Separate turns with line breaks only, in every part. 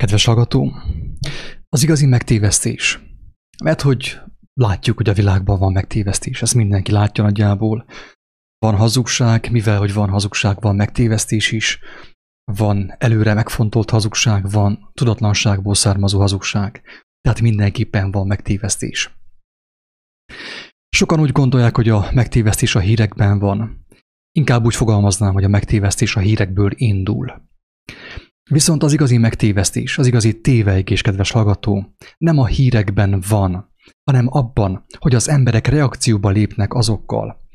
Kedves hallgató, az igazi megtévesztés. Mert hogy látjuk, hogy a világban van megtévesztés, ezt mindenki látja nagyjából. Van hazugság, mivel hogy van hazugság, van megtévesztés is. Van előre megfontolt hazugság, van tudatlanságból származó hazugság. Tehát mindenképpen van megtévesztés. Sokan úgy gondolják, hogy a megtévesztés a hírekben van. Inkább úgy fogalmaznám, hogy a megtévesztés a hírekből indul. Viszont az igazi megtévesztés, az igazi tévejgés, kedves hallgató, nem a hírekben van, hanem abban, hogy az emberek reakcióba lépnek azokkal.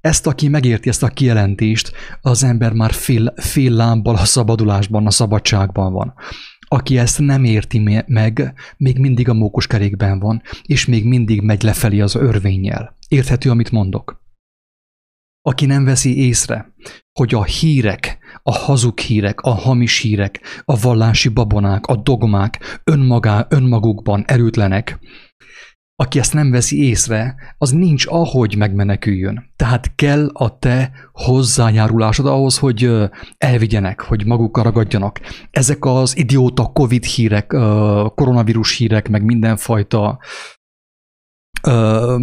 Ezt, aki megérti ezt a kijelentést, az ember már fél, fél lábbal a szabadulásban, a szabadságban van. Aki ezt nem érti meg, még mindig a mókuskerékben van, és még mindig megy lefelé az örvényjel. Érthető, amit mondok? Aki nem veszi észre, hogy a hírek, a hazug hírek, a hamis hírek, a vallási babonák, a dogmák önmagá, önmagukban erőtlenek, aki ezt nem veszi észre, az nincs ahogy megmeneküljön. Tehát kell a te hozzájárulásod ahhoz, hogy elvigyenek, hogy magukkal ragadjanak. Ezek az idióta Covid hírek, koronavírus hírek, meg mindenfajta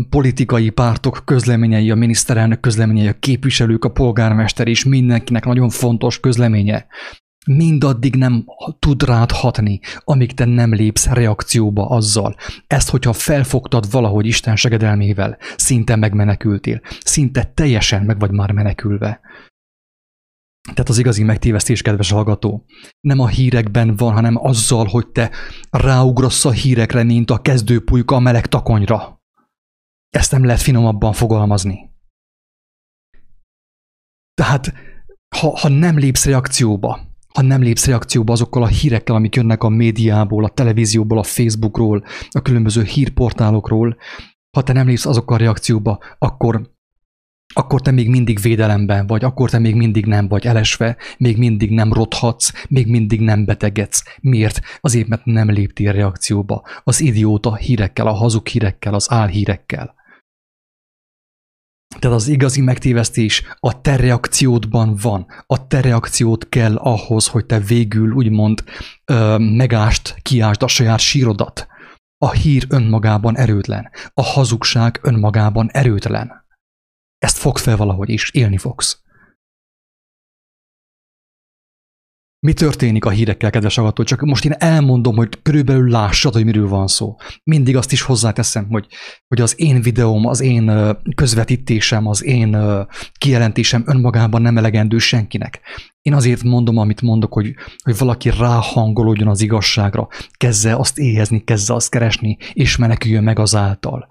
politikai pártok közleményei, a miniszterelnök közleményei, a képviselők, a polgármester és mindenkinek nagyon fontos közleménye. Mindaddig nem tud rád hatni, amíg te nem lépsz reakcióba azzal. Ezt, hogyha felfogtad valahogy Isten segedelmével, szinte megmenekültél, szinte teljesen meg vagy már menekülve. Tehát az igazi megtévesztés, kedves hallgató, nem a hírekben van, hanem azzal, hogy te ráugrasz a hírekre, mint a kezdőpulyka a meleg takonyra. Ezt nem lehet finomabban fogalmazni. Tehát, ha, ha nem lépsz reakcióba, ha nem lépsz reakcióba azokkal a hírekkel, amik jönnek a médiából, a televízióból, a Facebookról, a különböző hírportálokról, ha te nem lépsz azokkal a reakcióba, akkor, akkor te még mindig védelemben vagy, akkor te még mindig nem vagy elesve, még mindig nem rothatsz, még mindig nem betegedsz. Miért? Azért, mert nem léptél reakcióba az idióta hírekkel, a hazug hírekkel, az álhírekkel. Tehát az igazi megtévesztés a te reakciódban van. A te reakciód kell ahhoz, hogy te végül úgymond ö, megást, kiást a saját sírodat. A hír önmagában erőtlen. A hazugság önmagában erőtlen. Ezt fogsz fel valahogy is, élni fogsz. Mi történik a hírekkel, kedves hallgató? Csak most én elmondom, hogy körülbelül lássad, hogy miről van szó. Mindig azt is hozzáteszem, hogy, hogy az én videóm, az én közvetítésem, az én kijelentésem önmagában nem elegendő senkinek. Én azért mondom, amit mondok, hogy, hogy valaki ráhangolódjon az igazságra, kezdze azt éhezni, kezdze azt keresni, és meneküljön meg azáltal.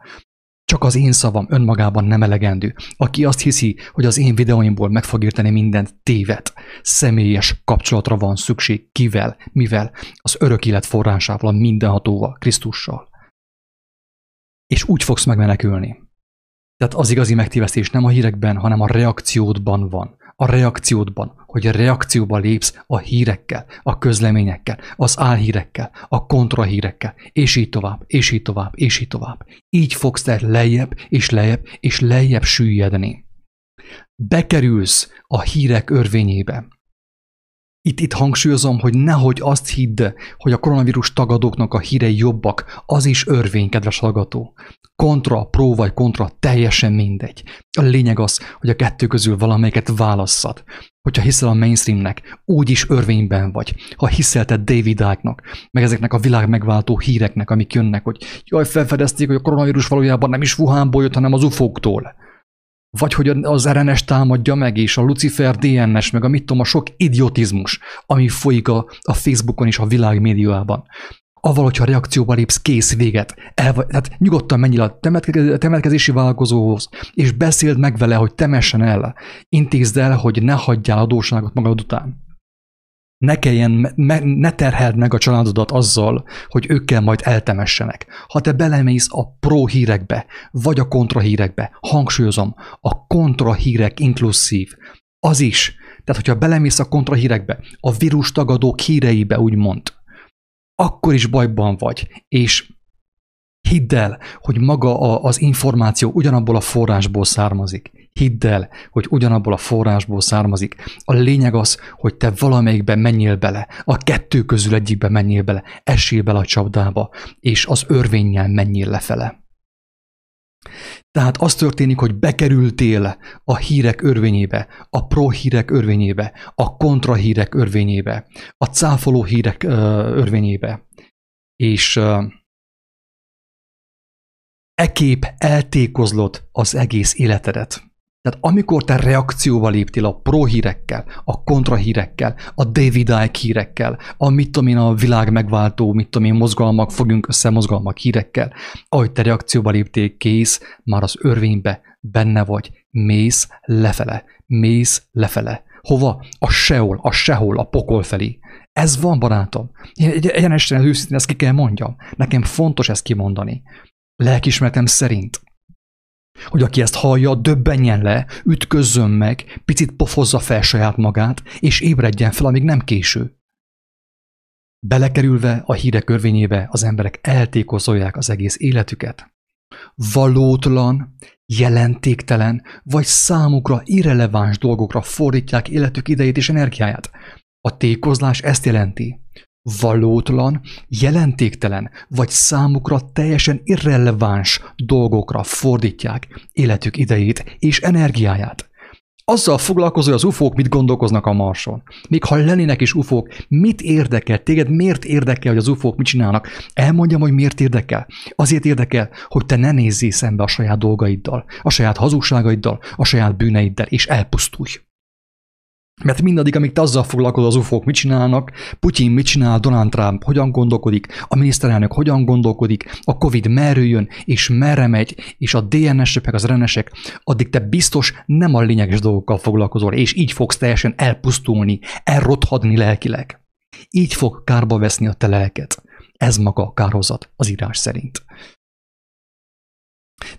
Csak az én szavam önmagában nem elegendő. Aki azt hiszi, hogy az én videóimból meg fog érteni mindent, téved. Személyes kapcsolatra van szükség. Kivel? Mivel? Az örök élet forrásával, mindenhatóval, Krisztussal. És úgy fogsz megmenekülni. Tehát az igazi megtévesztés nem a hírekben, hanem a reakciódban van a reakciódban, hogy a reakcióba lépsz a hírekkel, a közleményekkel, az álhírekkel, a kontrahírekkel, és így tovább, és így tovább, és így tovább. Így fogsz te lejjebb, és lejjebb, és lejjebb süllyedni. Bekerülsz a hírek örvényébe. Itt, itt hangsúlyozom, hogy nehogy azt hidd, hogy a koronavírus tagadóknak a hírei jobbak, az is örvény, kedves hallgató. Kontra, pró vagy kontra, teljesen mindegy. A lényeg az, hogy a kettő közül valamelyiket válasszad. Hogyha hiszel a mainstreamnek, úgy is örvényben vagy. Ha hiszel te David Icke-nak, meg ezeknek a világ megváltó híreknek, amik jönnek, hogy jaj, felfedezték, hogy a koronavírus valójában nem is Wuhanból jött, hanem az ufóktól vagy hogy az RNS támadja meg, és a Lucifer DNS, meg a mit tudom, a sok idiotizmus, ami folyik a, a Facebookon és a világ médiában. Aval, hogyha reakcióba lépsz, kész, véget. El, tehát nyugodtan menj a temetkezési vállalkozóhoz, és beszéld meg vele, hogy temessen el. Intézd el, hogy ne hagyjál adósságot magad után ne kelljen, ne terheld meg a családodat azzal, hogy ők kell majd eltemessenek. Ha te belemész a pro hírekbe, vagy a kontra hírekbe, hangsúlyozom, a kontra hírek inkluszív, az is. Tehát, hogyha belemész a kontra hírekbe, a vírus tagadók híreibe, úgymond, akkor is bajban vagy, és hidd el, hogy maga a, az információ ugyanabból a forrásból származik. Hidd el, hogy ugyanabból a forrásból származik. A lényeg az, hogy te valamelyikben menjél bele, a kettő közül egyikbe menjél bele, esél bele a csapdába, és az örvényel menjél lefele. Tehát az történik, hogy bekerültél a hírek örvényébe, a pro hírek örvényébe, a kontra hírek örvényébe, a cáfoló hírek örvényébe. És ekép eltékozlott az egész életedet. Tehát amikor te reakcióval léptél a pro hírekkel, a kontra hírekkel, a David Icke hírekkel, a mit tudom én, a világ megváltó, mit tudom én, mozgalmak, fogjunk össze mozgalmak hírekkel, ahogy te reakcióba léptél, kész, már az örvénybe benne vagy, mész lefele, mész lefele. Hova? A sehol, a sehol, a pokol felé. Ez van, barátom. Én egyenesen őszintén ezt ki kell mondjam. Nekem fontos ezt kimondani. Lelkismertem szerint hogy aki ezt hallja, döbbenjen le, ütközzön meg, picit pofozza fel saját magát, és ébredjen fel, amíg nem késő. Belekerülve a hírek örvényébe az emberek eltékozolják az egész életüket. Valótlan, jelentéktelen, vagy számukra irreleváns dolgokra fordítják életük idejét és energiáját. A tékozlás ezt jelenti, valótlan, jelentéktelen vagy számukra teljesen irreleváns dolgokra fordítják életük idejét és energiáját. Azzal foglalkozó, hogy az ufók mit gondolkoznak a Marson. Még ha lennének is ufók, mit érdekel? Téged miért érdekel, hogy az ufók mit csinálnak? Elmondjam, hogy miért érdekel. Azért érdekel, hogy te ne nézzél szembe a saját dolgaiddal, a saját hazugságaiddal, a saját bűneiddel, és elpusztulj. Mert mindaddig, amíg te azzal foglalkozol, az ufók mit csinálnak, Putyin mit csinál, Donald Trump hogyan gondolkodik, a miniszterelnök hogyan gondolkodik, a Covid merről jön, és merre megy, és a DNS-ek, az RNS-ek, addig te biztos nem a lényeges dolgokkal foglalkozol, és így fogsz teljesen elpusztulni, elrothadni lelkileg. Így fog kárba veszni a te lelket. Ez maga a kárhozat az írás szerint.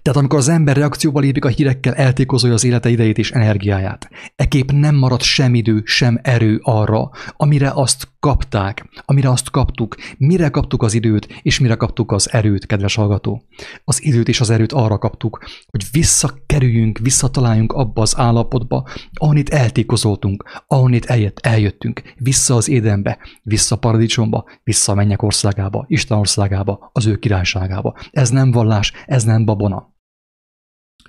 Tehát amikor az ember reakcióba lépik a hírekkel, eltékozolja az élete idejét és energiáját. Ekép nem marad sem idő, sem erő arra, amire azt kapták, amire azt kaptuk, mire kaptuk az időt, és mire kaptuk az erőt, kedves hallgató. Az időt és az erőt arra kaptuk, hogy visszakerüljünk, visszataláljunk abba az állapotba, ahonnit eltékozoltunk, ahonnit eljött, eljöttünk, vissza az édenbe, vissza a paradicsomba, vissza a mennyek országába, Isten országába, az ő királyságába. Ez nem vallás, ez nem babona.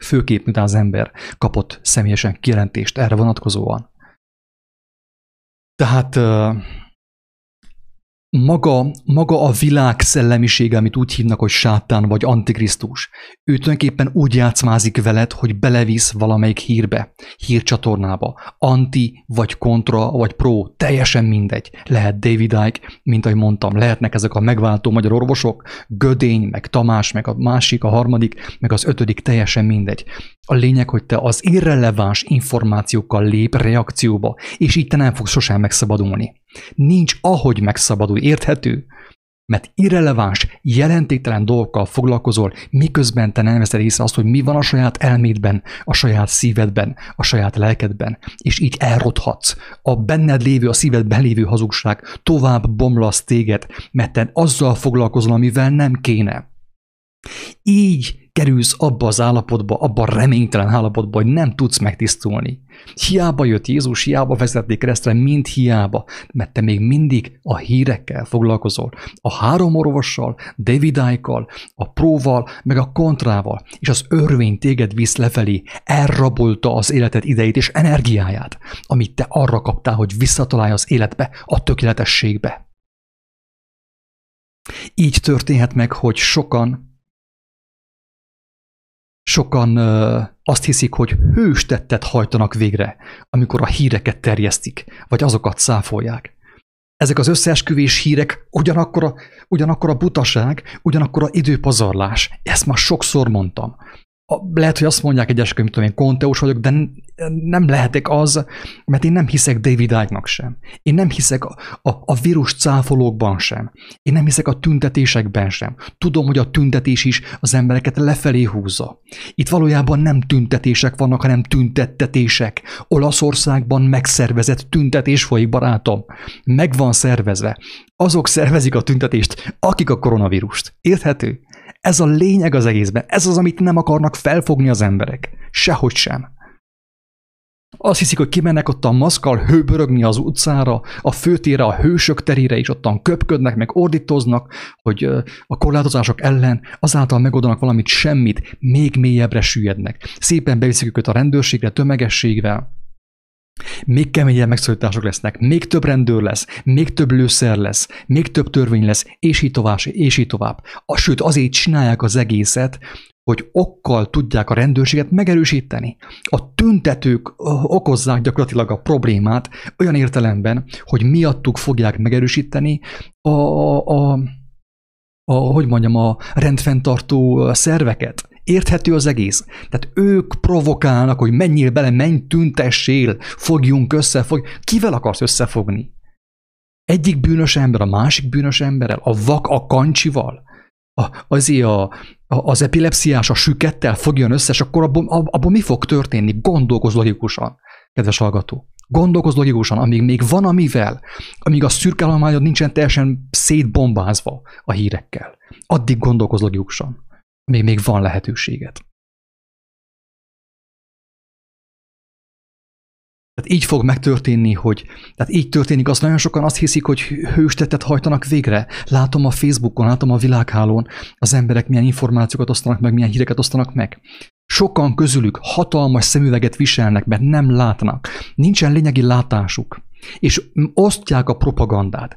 Főképp, miután az ember kapott személyesen kijelentést erre vonatkozóan. Tehát maga, maga a világ szellemisége, amit úgy hívnak, hogy sátán vagy antikrisztus, ő tulajdonképpen úgy játszmázik veled, hogy belevisz valamelyik hírbe, hírcsatornába, anti, vagy kontra, vagy pro, teljesen mindegy. Lehet David Icke, mint ahogy mondtam, lehetnek ezek a megváltó magyar orvosok, Gödény, meg Tamás, meg a másik, a harmadik, meg az ötödik, teljesen mindegy. A lényeg, hogy te az irreleváns információkkal lép reakcióba, és így te nem fogsz sosem megszabadulni. Nincs ahogy megszabadulj, érthető? Mert irreleváns, jelentéktelen dolgokkal foglalkozol, miközben te nem veszed észre azt, hogy mi van a saját elmédben, a saját szívedben, a saját lelkedben, és így elrothatsz. A benned lévő, a szívedben lévő hazugság tovább bomlasz téged, mert te azzal foglalkozol, amivel nem kéne. Így kerülsz abba az állapotba, abba a reménytelen állapotba, hogy nem tudsz megtisztulni. Hiába jött Jézus, hiába vezették keresztre, mind hiába, mert te még mindig a hírekkel foglalkozol. A három orvossal, David Icke-kal, a próval, meg a kontrával, és az örvény téged visz lefelé, elrabolta az életed idejét és energiáját, amit te arra kaptál, hogy visszatalálj az életbe, a tökéletességbe. Így történhet meg, hogy sokan Sokan azt hiszik, hogy hős tettet hajtanak végre, amikor a híreket terjesztik, vagy azokat száfolják. Ezek az összeesküvés hírek ugyanakkor a, ugyanakkor a butaság, ugyanakkor a időpazarlás. Ezt már sokszor mondtam lehet, hogy azt mondják egyesek, hogy tudom én, konteós vagyok, de nem lehetek az, mert én nem hiszek David Icke-nak sem. Én nem hiszek a, a, a vírus cáfolókban sem. Én nem hiszek a tüntetésekben sem. Tudom, hogy a tüntetés is az embereket lefelé húzza. Itt valójában nem tüntetések vannak, hanem tüntettetések. Olaszországban megszervezett tüntetés folyik, barátom. Meg van szervezve. Azok szervezik a tüntetést, akik a koronavírust. Érthető? Ez a lényeg az egészben. Ez az, amit nem akarnak felfogni az emberek. Sehogy sem. Azt hiszik, hogy kimennek ott a maszkal hőbörögni az utcára, a főtére, a hősök terére, és ottan köpködnek, meg ordítoznak, hogy a korlátozások ellen azáltal megoldanak valamit, semmit, még mélyebbre süllyednek. Szépen beviszik őket a rendőrségre, tömegességvel, még keményebb megszorítások lesznek, még több rendőr lesz, még több lőszer lesz, még több törvény lesz, és így tovább, és így tovább. A, sőt, azért csinálják az egészet, hogy okkal tudják a rendőrséget megerősíteni. A tüntetők okozzák gyakorlatilag a problémát olyan értelemben, hogy miattuk fogják megerősíteni a, a, a hogy mondjam, a rendfenntartó szerveket. Érthető az egész. Tehát ők provokálnak, hogy menjél bele, menj, tüntessél, fogjunk össze, fog... Kivel akarsz összefogni? Egyik bűnös ember a másik bűnös emberrel? A vak a kancsival? A, azért a, a, az epilepsziás a sükettel fogjon össze, és akkor abban, abban mi fog történni? Gondolkoz logikusan, kedves hallgató. Gondolkoz logikusan, amíg még van amivel, amíg a szürke nincsen teljesen szétbombázva a hírekkel. Addig gondolkoz logikusan még, még van lehetőséget. Tehát így fog megtörténni, hogy tehát így történik, az nagyon sokan azt hiszik, hogy hőstettet hajtanak végre. Látom a Facebookon, látom a világhálón, az emberek milyen információkat osztanak meg, milyen híreket osztanak meg. Sokan közülük hatalmas szemüveget viselnek, mert nem látnak. Nincsen lényegi látásuk. És osztják a propagandát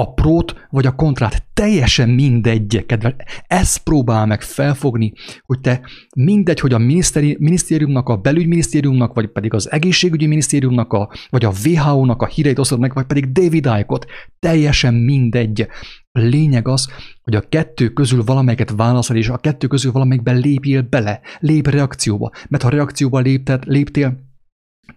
a prót vagy a kontrát, teljesen mindegy, kedves. Ezt próbál meg felfogni, hogy te mindegy, hogy a minisztériumnak, a belügyminisztériumnak, vagy pedig az egészségügyi minisztériumnak, a, vagy a WHO-nak a híreit osztod meg, vagy pedig David Icke-ot, teljesen mindegy. Lényeg az, hogy a kettő közül valamelyiket válaszol, és a kettő közül valamelyikben lépjél bele, lép reakcióba. Mert ha reakcióba lépted, léptél,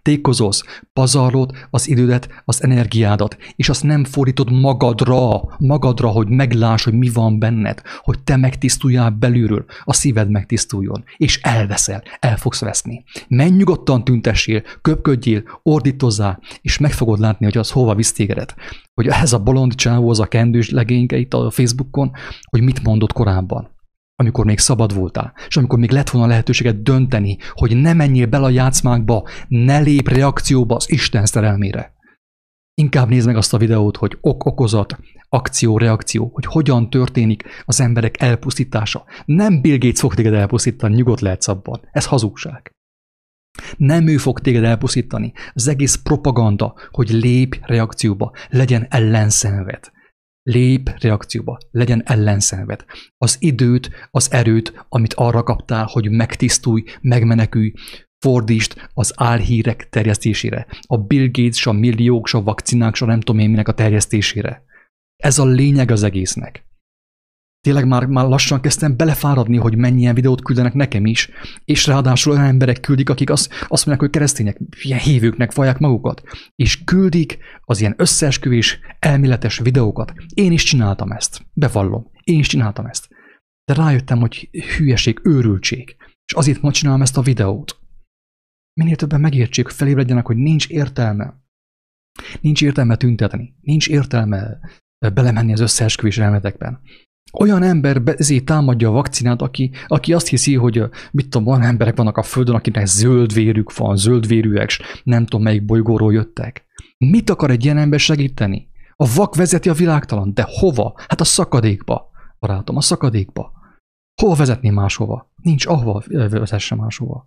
tékozolsz, pazarlod az idődet, az energiádat, és azt nem fordítod magadra, magadra, hogy megláss, hogy mi van benned, hogy te megtisztuljál belülről, a szíved megtisztuljon, és elveszel, el fogsz veszni. Menj nyugodtan tüntessél, köpködjél, ordítozzál, és meg fogod látni, hogy az hova visz tégedet. Hogy ez a bolond csávó, az a kendős legényke itt a Facebookon, hogy mit mondott korábban amikor még szabad voltál, és amikor még lett volna lehetőséget dönteni, hogy ne menjél bele a játszmákba, ne lép reakcióba az Isten szerelmére. Inkább nézd meg azt a videót, hogy ok-okozat, akció-reakció, hogy hogyan történik az emberek elpusztítása. Nem Bill Gates fog téged elpusztítani, nyugodt lehetsz abban. Ez hazugság. Nem ő fog téged elpusztítani. Az egész propaganda, hogy lép reakcióba, legyen ellenszenved. Lép reakcióba, legyen ellenszenved. Az időt, az erőt, amit arra kaptál, hogy megtisztulj, megmenekülj, fordítsd az álhírek terjesztésére. A Bill Gates, a milliók, a vakcinák, a nem tudom én minek a terjesztésére. Ez a lényeg az egésznek tényleg már, már lassan kezdtem belefáradni, hogy mennyien videót küldenek nekem is, és ráadásul olyan emberek küldik, akik azt, azt mondják, hogy keresztények, ilyen hívőknek vallják magukat, és küldik az ilyen összeesküvés, elméletes videókat. Én is csináltam ezt, bevallom, én is csináltam ezt. De rájöttem, hogy hülyeség, őrültség, és azért ma csinálom ezt a videót. Minél többen megértsék, felébredjenek, hogy nincs értelme. Nincs értelme tüntetni, nincs értelme belemenni az összeesküvés elméletekben olyan ember ezért támadja a vakcinát, aki, aki azt hiszi, hogy mit tudom, van emberek vannak a Földön, akinek zöld vérük van, zöld vérűek, nem tudom melyik bolygóról jöttek. Mit akar egy ilyen ember segíteni? A vak vezeti a világtalan, de hova? Hát a szakadékba, barátom, a szakadékba. Hova vezetni máshova? Nincs ahova vezesse máshova.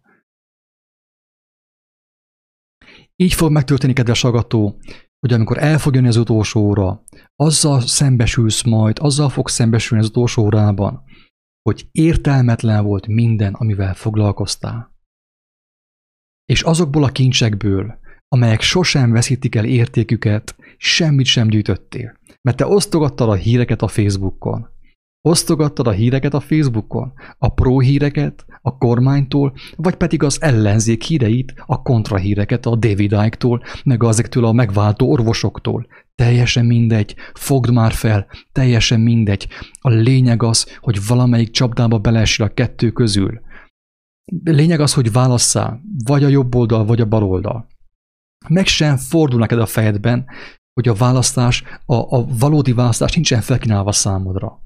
Így fog megtörténni, kedves agató, hogy amikor el fog jönni az utolsó óra, azzal szembesülsz majd, azzal fogsz szembesülni az utolsó órában, hogy értelmetlen volt minden, amivel foglalkoztál. És azokból a kincsekből, amelyek sosem veszítik el értéküket, semmit sem gyűjtöttél, mert te osztogattad a híreket a Facebookon, Osztogattad a híreket a Facebookon, a pro híreket a kormánytól, vagy pedig az ellenzék híreit, a kontrahíreket a David Icke-tól, meg azektől a megváltó orvosoktól. Teljesen mindegy, fogd már fel, teljesen mindegy. A lényeg az, hogy valamelyik csapdába beleesel a kettő közül. Lényeg az, hogy válasszál, vagy a jobb oldal, vagy a bal oldal. Meg sem fordul neked a fejedben, hogy a választás, a, a valódi választás nincsen felkínálva számodra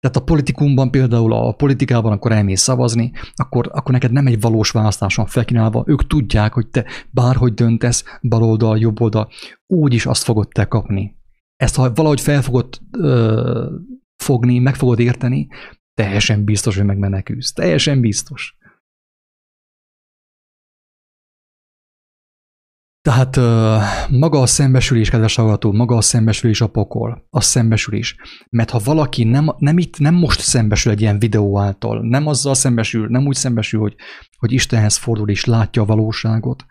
Tehát a politikumban például, a politikában, akkor elmész szavazni, akkor, akkor neked nem egy valós választáson felkínálva, ők tudják, hogy te bárhogy döntesz, baloldal, jobboldal, úgyis azt fogod te kapni. Ezt ha valahogy fel fogod ö, fogni, meg fogod érteni, teljesen biztos, hogy megmenekülsz. Teljesen biztos. Tehát maga a szembesülés, kedves hallgató, maga a szembesülés a pokol, a szembesülés. Mert ha valaki nem, nem itt, nem most szembesül egy ilyen videó által, nem azzal szembesül, nem úgy szembesül, hogy, hogy Istenhez fordul és látja a valóságot,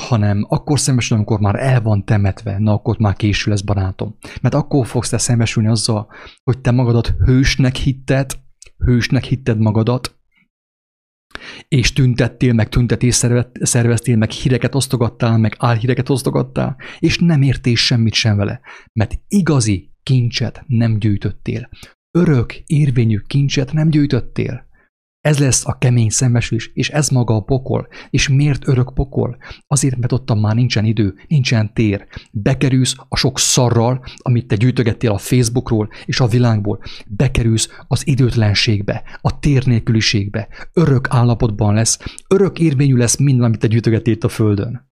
hanem akkor szembesül, amikor már el van temetve, na akkor már késő lesz, barátom. Mert akkor fogsz te szembesülni azzal, hogy te magadat hősnek hitted, hősnek hitted magadat, és tüntettél, meg tüntetés szerveztél, meg híreket osztogattál, meg álhíreket osztogattál, és nem értél semmit sem vele, mert igazi kincset nem gyűjtöttél. Örök, érvényű kincset nem gyűjtöttél. Ez lesz a kemény szembesülés, és ez maga a pokol. És miért örök pokol? Azért, mert ott már nincsen idő, nincsen tér. Bekerülsz a sok szarral, amit te gyűjtögettél a Facebookról és a világból. Bekerülsz az időtlenségbe, a tér nélküliségbe. Örök állapotban lesz, örök érvényű lesz minden, amit te gyűjtögettél a Földön.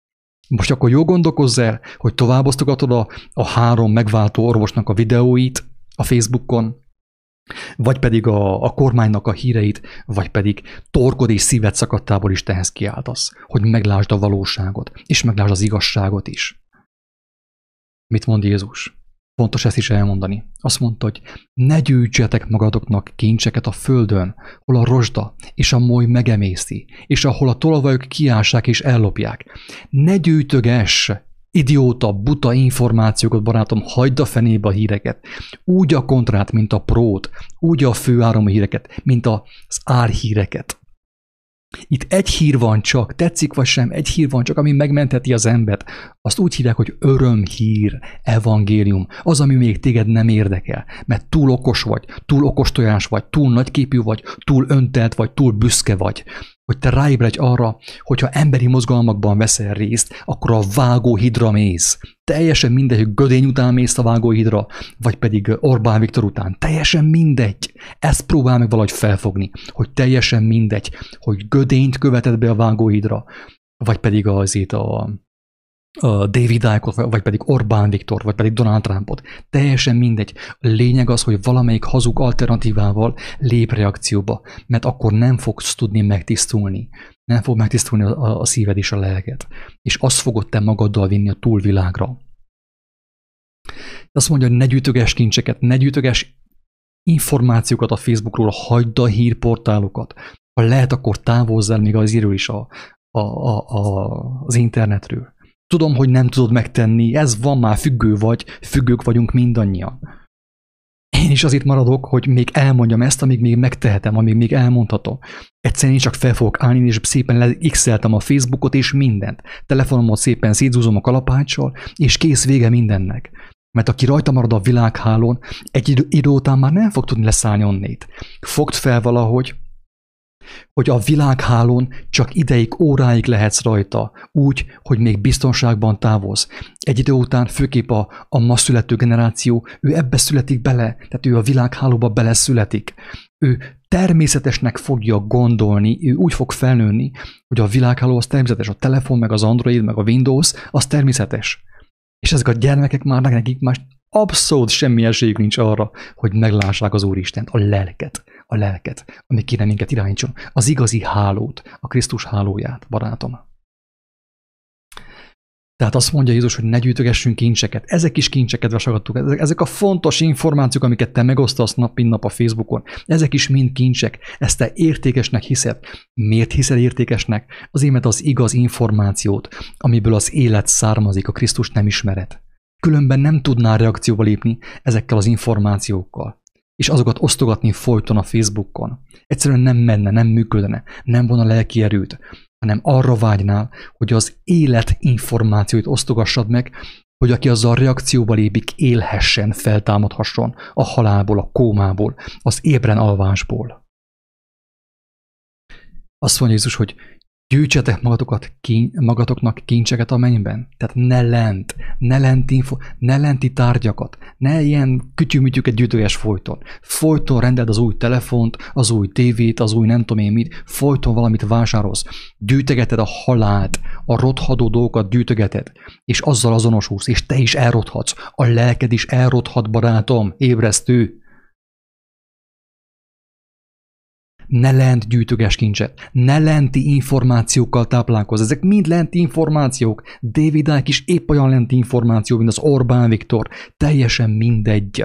Most akkor jó gondolkozz el, hogy tovább osztogatod a, a három megváltó orvosnak a videóit a Facebookon, vagy pedig a, a kormánynak a híreit, vagy pedig torkod és szíved szakadtából is tehez kiáltasz, hogy meglásd a valóságot, és meglásd az igazságot is. Mit mond Jézus? Fontos ezt is elmondani. Azt mondta, hogy ne gyűjtsetek magadoknak kincseket a földön, hol a rozsda és a moly megemészti, és ahol a tolvajok kiássák és ellopják. Ne gyűjtögess Idióta, buta információkat, barátom, hagyd a fenébe a híreket. Úgy a kontrát, mint a prót, úgy a főáram híreket, mint az árhíreket. Itt egy hír van csak, tetszik vagy sem, egy hír van csak, ami megmentheti az embert. Azt úgy hívják, hogy örömhír, evangélium, az, ami még téged nem érdekel, mert túl okos vagy, túl okos tojás vagy, túl nagyképű vagy, túl öntelt vagy, túl büszke vagy hogy te ráébredj arra, hogyha emberi mozgalmakban veszel részt, akkor a vágóhidra mész. Teljesen mindegy, hogy Gödény után mész a vágóhidra, vagy pedig Orbán Viktor után. Teljesen mindegy. Ezt próbál meg valahogy felfogni, hogy teljesen mindegy, hogy Gödényt követed be a vágóhidra, vagy pedig azért a, David Icke-ot, vagy pedig Orbán Viktor, vagy pedig Donald Trumpot. Teljesen mindegy. A lényeg az, hogy valamelyik hazug alternatívával lép reakcióba, mert akkor nem fogsz tudni megtisztulni. Nem fog megtisztulni a, a szíved és a lelket. És azt fogod te magaddal vinni a túlvilágra. Azt mondja, hogy ne gyűjtöges kincseket, ne gyűjtöges információkat a Facebookról, hagyd a hírportálokat. Ha lehet, akkor távozz el még az írő is a, a, a, a, az internetről. Tudom, hogy nem tudod megtenni, ez van már, függő vagy, függők vagyunk mindannyian. Én is azért maradok, hogy még elmondjam ezt, amíg még megtehetem, amíg még elmondhatom. Egyszerűen én csak fel fogok állni, és szépen leixeltem a Facebookot és mindent. Telefonomot szépen szétzúzom a kalapáccsal, és kész vége mindennek. Mert aki rajta marad a világhálón, egy idő után már nem fog tudni leszállni onnét. Fogd fel valahogy, hogy a világhálón csak ideig, óráig lehetsz rajta, úgy, hogy még biztonságban távolsz. Egy idő után főképp a, a ma születő generáció, ő ebbe születik bele, tehát ő a világhálóba beleszületik. Ő természetesnek fogja gondolni, ő úgy fog felnőni, hogy a világháló az természetes, a telefon, meg az Android, meg a Windows, az természetes. És ezek a gyermekek már nekik már abszolút semmi esélyük nincs arra, hogy meglássák az Úristent, a lelket a lelket, ami kéne minket irányítson, az igazi hálót, a Krisztus hálóját, barátom. Tehát azt mondja Jézus, hogy ne gyűjtögessünk kincseket. Ezek is kincsek, kedves hallgatók. Ezek a fontos információk, amiket te megosztasz nap, mint nap a Facebookon. Ezek is mind kincsek. Ezt te értékesnek hiszed. Miért hiszel értékesnek? Azért, mert az igaz információt, amiből az élet származik, a Krisztus nem ismeret. Különben nem tudnál reakcióba lépni ezekkel az információkkal és azokat osztogatni folyton a Facebookon. Egyszerűen nem menne, nem működne, nem volna lelki erőt, hanem arra vágynál, hogy az élet információit osztogassad meg, hogy aki azzal reakcióba lépik, élhessen, feltámadhasson a halálból, a kómából, az ébren alvásból. Azt mondja Jézus, hogy Gyűjtsetek magatokat, kín, magatoknak kincseket a mennyben. Tehát ne lent, ne lenti, info, ne lenti tárgyakat, ne ilyen kütyümütyüket gyűjtöges folyton. Folyton rendeld az új telefont, az új tévét, az új nem tudom én mit, folyton valamit vásárolsz. Gyűjtegeted a halált, a rothadó dolgokat gyűjtögeted, és azzal azonosulsz, és te is elrothatsz. A lelked is elrothat, barátom, ébresztő. Ne lent gyűjtöges kincset, ne lenti információkkal táplálkozz. Ezek mind lenti információk. David Icke is épp olyan lenti információ, mint az Orbán Viktor. Teljesen mindegy.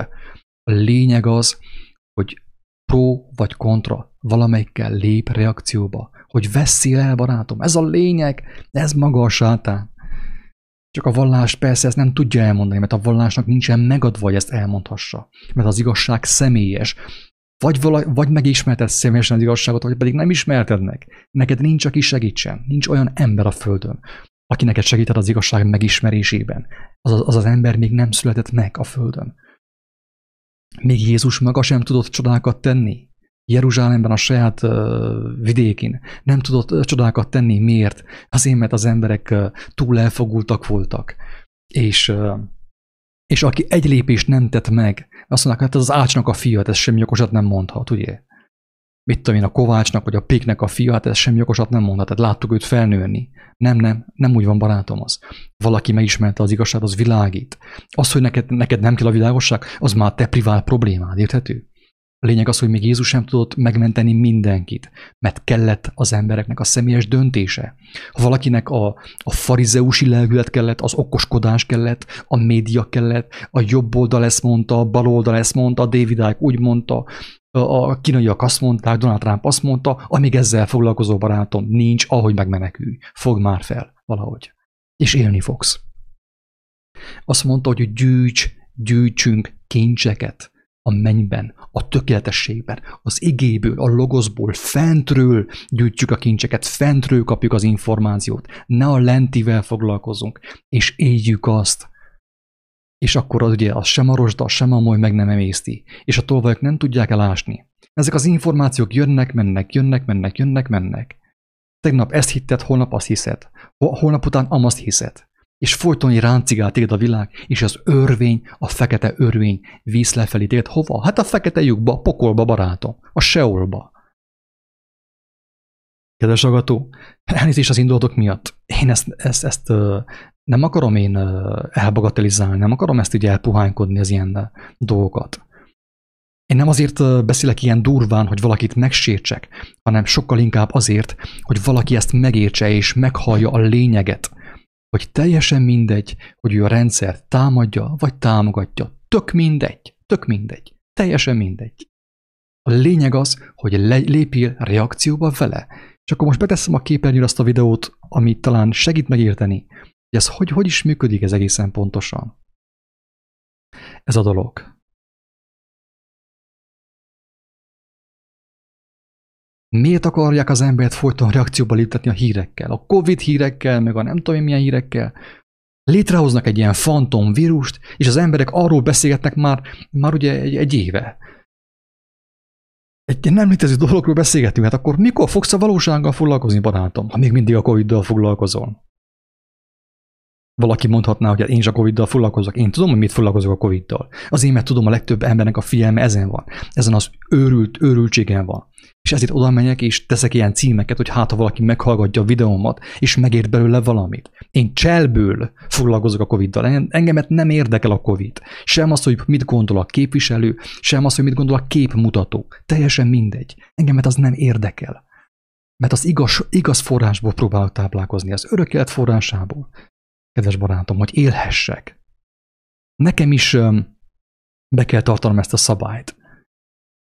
A lényeg az, hogy pro vagy kontra valamelyikkel lép reakcióba. Hogy veszél el, barátom. Ez a lényeg, ez maga a sátán. Csak a vallás persze ezt nem tudja elmondani, mert a vallásnak nincsen megadva, hogy ezt elmondhassa. Mert az igazság személyes. Vagy, vala, vagy megismerted személyesen az igazságot, vagy pedig nem ismerted meg. Neked nincs, aki segítsen. Nincs olyan ember a Földön, aki neked segített az igazság megismerésében. Az, az az az ember még nem született meg a Földön. Még Jézus maga sem tudott csodákat tenni. Jeruzsálemben a saját uh, vidékén nem tudott uh, csodákat tenni. Miért? Azért, mert az emberek uh, túl elfogultak voltak. És, uh, és aki egy lépést nem tett meg, azt mondják, hát ez az ácsnak a fia, hát ez semmi okosat nem mondhat, ugye? Mit tudom én, a Kovácsnak vagy a Péknek a fia, hát ez semmi okosat nem mondhat, tehát láttuk őt felnőni. Nem, nem, nem úgy van barátom az. Valaki megismerte az igazságot, az világít. Az, hogy neked, neked nem kell a világosság, az már te privát problémád, érthető? Lényeg az, hogy még Jézus sem tudott megmenteni mindenkit, mert kellett az embereknek a személyes döntése. Ha valakinek a, a farizeusi lelkület kellett, az okoskodás kellett, a média kellett, a jobb oldal ezt mondta, a bal oldal ezt mondta, a David Icke úgy mondta, a kínaiak azt mondták, Donald Trump azt mondta, amíg ezzel foglalkozó barátom nincs, ahogy megmenekülj. Fog már fel valahogy. És élni fogsz. Azt mondta, hogy gyűjts, gyűjtsünk kincseket a mennyben, a tökéletességben, az igéből, a logoszból, fentről gyűjtjük a kincseket, fentről kapjuk az információt, ne a lentivel foglalkozunk, és éljük azt. És akkor az ugye az sem a rozsda, sem a moly meg nem emészti, és a tolvajok nem tudják elásni. Ezek az információk jönnek, mennek, jönnek, mennek, jönnek, mennek. Tegnap ezt hitted, holnap azt hiszed. Holnap után amazt hiszed és folyton ráncigál téged a világ, és az örvény, a fekete örvény víz lefelé téged hova? Hát a fekete lyukba, a pokolba, barátom, a seolba. Kedves agató, elnézést az indulatok miatt. Én ezt, ezt, ezt nem akarom én elbagatelizálni, nem akarom ezt így elpuhánykodni az ilyen dolgokat. Én nem azért beszélek ilyen durván, hogy valakit megsértsek, hanem sokkal inkább azért, hogy valaki ezt megértse és meghallja a lényeget, hogy teljesen mindegy, hogy ő a rendszer támadja vagy támogatja. Tök mindegy, tök mindegy, teljesen mindegy. A lényeg az, hogy lépjél reakcióba vele. És akkor most beteszem a képernyőre azt a videót, amit talán segít megérteni, hogy ez hogy, hogy is működik ez egészen pontosan. Ez a dolog. Miért akarják az embert folyton reakcióba léptetni a hírekkel? A Covid hírekkel, meg a nem tudom milyen hírekkel. Létrehoznak egy ilyen fantom vírust, és az emberek arról beszélgetnek már, már ugye egy, egy éve. Egy nem létező dologról beszélgetünk, hát akkor mikor fogsz a valósággal foglalkozni, barátom, ha még mindig a Covid-dal foglalkozol? Valaki mondhatná, hogy hát én is a Covid-dal foglalkozok. Én tudom, hogy mit foglalkozok a Covid-dal. Azért, mert tudom, a legtöbb embernek a figyelme ezen van. Ezen az őrült, őrültségen van. És ezért oda megyek, és teszek ilyen címeket, hogy hát ha valaki meghallgatja a videómat, és megért belőle valamit. Én cselből foglalkozok a Covid-dal. Engemet nem érdekel a Covid. Sem az, hogy mit gondol a képviselő, sem az, hogy mit gondol a képmutató. Teljesen mindegy. Engemet az nem érdekel. Mert az igaz, igaz forrásból próbálok táplálkozni, az örök élet forrásából kedves barátom, hogy élhessek. Nekem is be kell tartanom ezt a szabályt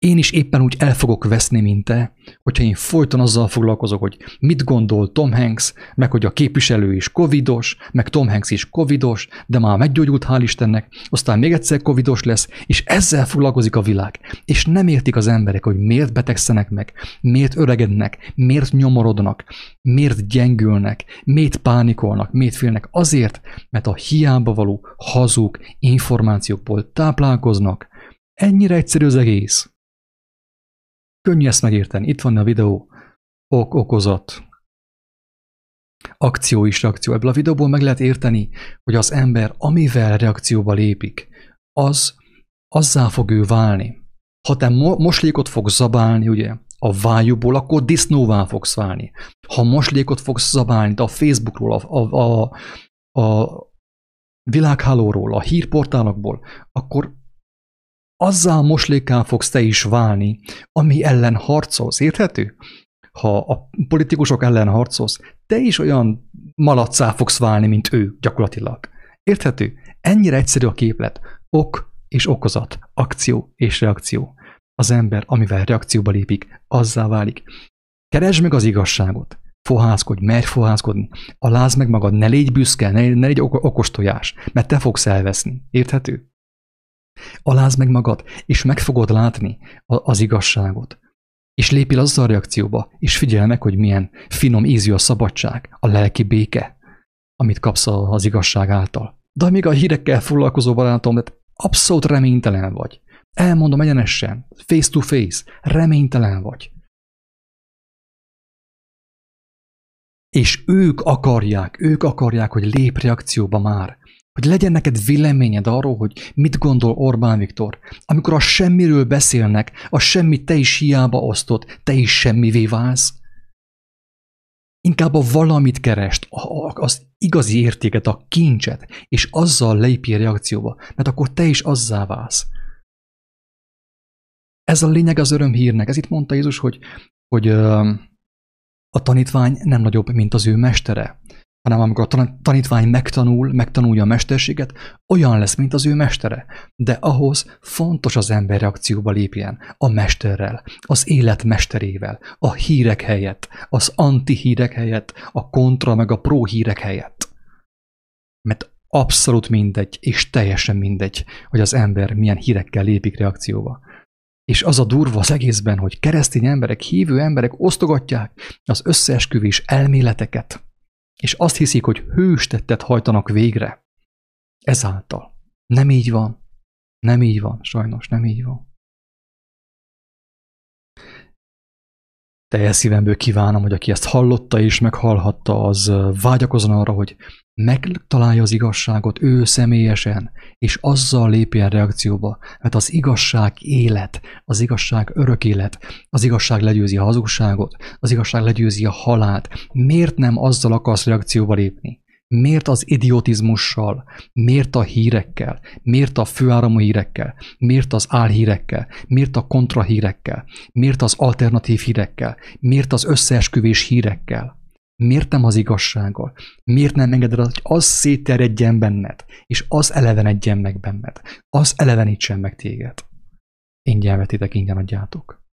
én is éppen úgy el fogok veszni, mint te, hogyha én folyton azzal foglalkozok, hogy mit gondol Tom Hanks, meg hogy a képviselő is covidos, meg Tom Hanks is covidos, de már meggyógyult, hál' Istennek, aztán még egyszer covidos lesz, és ezzel foglalkozik a világ. És nem értik az emberek, hogy miért betegszenek meg, miért öregednek, miért nyomorodnak, miért gyengülnek, miért pánikolnak, miért félnek. Azért, mert a hiába való hazug információkból táplálkoznak. Ennyire egyszerű az egész. Könnyű ezt megérteni. Itt van a videó. Ok okozat. akció is reakció. Ebből a videóból meg lehet érteni, hogy az ember, amivel reakcióba lépik, az azzá fog ő válni. Ha te mo- moslékot fogsz zabálni, ugye, a vájúból, akkor disznóvá fogsz válni. Ha moslékot fogsz zabálni a Facebookról, a, a, a, a világhálóról, a hírportálokból, akkor azzal a moslékká fogsz te is válni, ami ellen harcolsz. Érthető? Ha a politikusok ellen harcolsz, te is olyan malacá fogsz válni, mint ő gyakorlatilag. Érthető? Ennyire egyszerű a képlet. Ok és okozat, akció és reakció. Az ember, amivel reakcióba lépik, azzá válik. Keresd meg az igazságot. Fohászkodj, merj fohászkodni. Aláz meg magad, ne légy büszke, ne, ne légy okos tojás, mert te fogsz elveszni. Érthető? Aláz meg magad, és meg fogod látni az igazságot. És lépj azzal a reakcióba, és figyelj meg, hogy milyen finom ízű a szabadság, a lelki béke, amit kapsz az igazság által. De még a hírekkel foglalkozó barátom, de abszolút reménytelen vagy. Elmondom egyenesen, face to face, reménytelen vagy. És ők akarják, ők akarják, hogy lép reakcióba már. Hogy legyen neked véleményed arról, hogy mit gondol Orbán Viktor. Amikor a semmiről beszélnek, a semmit te is hiába osztod, te is semmivé válsz. Inkább a valamit kerest, az igazi értéket, a kincset, és azzal lépj reakcióba, mert akkor te is azzá válsz. Ez a lényeg az örömhírnek. Ez itt mondta Jézus, hogy, hogy a tanítvány nem nagyobb, mint az ő mestere hanem amikor a tanítvány megtanul, megtanulja a mesterséget, olyan lesz, mint az ő mestere. De ahhoz fontos az ember reakcióba lépjen a mesterrel, az élet mesterével, a hírek helyett, az anti-hírek helyett, a kontra meg a pro hírek helyett. Mert abszolút mindegy, és teljesen mindegy, hogy az ember milyen hírekkel lépik reakcióba. És az a durva az egészben, hogy keresztény emberek, hívő emberek osztogatják az összeesküvés elméleteket, és azt hiszik, hogy hőstettet hajtanak végre. Ezáltal. Nem így van. Nem így van, sajnos nem így van. Teljes szívemből kívánom, hogy aki ezt hallotta és meghallhatta, az vágyakozon arra, hogy megtalálja az igazságot ő személyesen, és azzal lépjen reakcióba, mert az igazság élet, az igazság örök élet, az igazság legyőzi a hazugságot, az igazság legyőzi a halált. Miért nem azzal akarsz reakcióba lépni? Miért az idiotizmussal? Miért a hírekkel? Miért a főáramú hírekkel? Miért az álhírekkel? Miért a kontrahírekkel? Miért az alternatív hírekkel? Miért az összeesküvés hírekkel? Miért nem az igazsággal? Miért nem engeded, hogy az szétterjedjen benned, és az elevenedjen meg benned? Az elevenítsen meg téged. Ingyen vetitek, ingyen adjátok.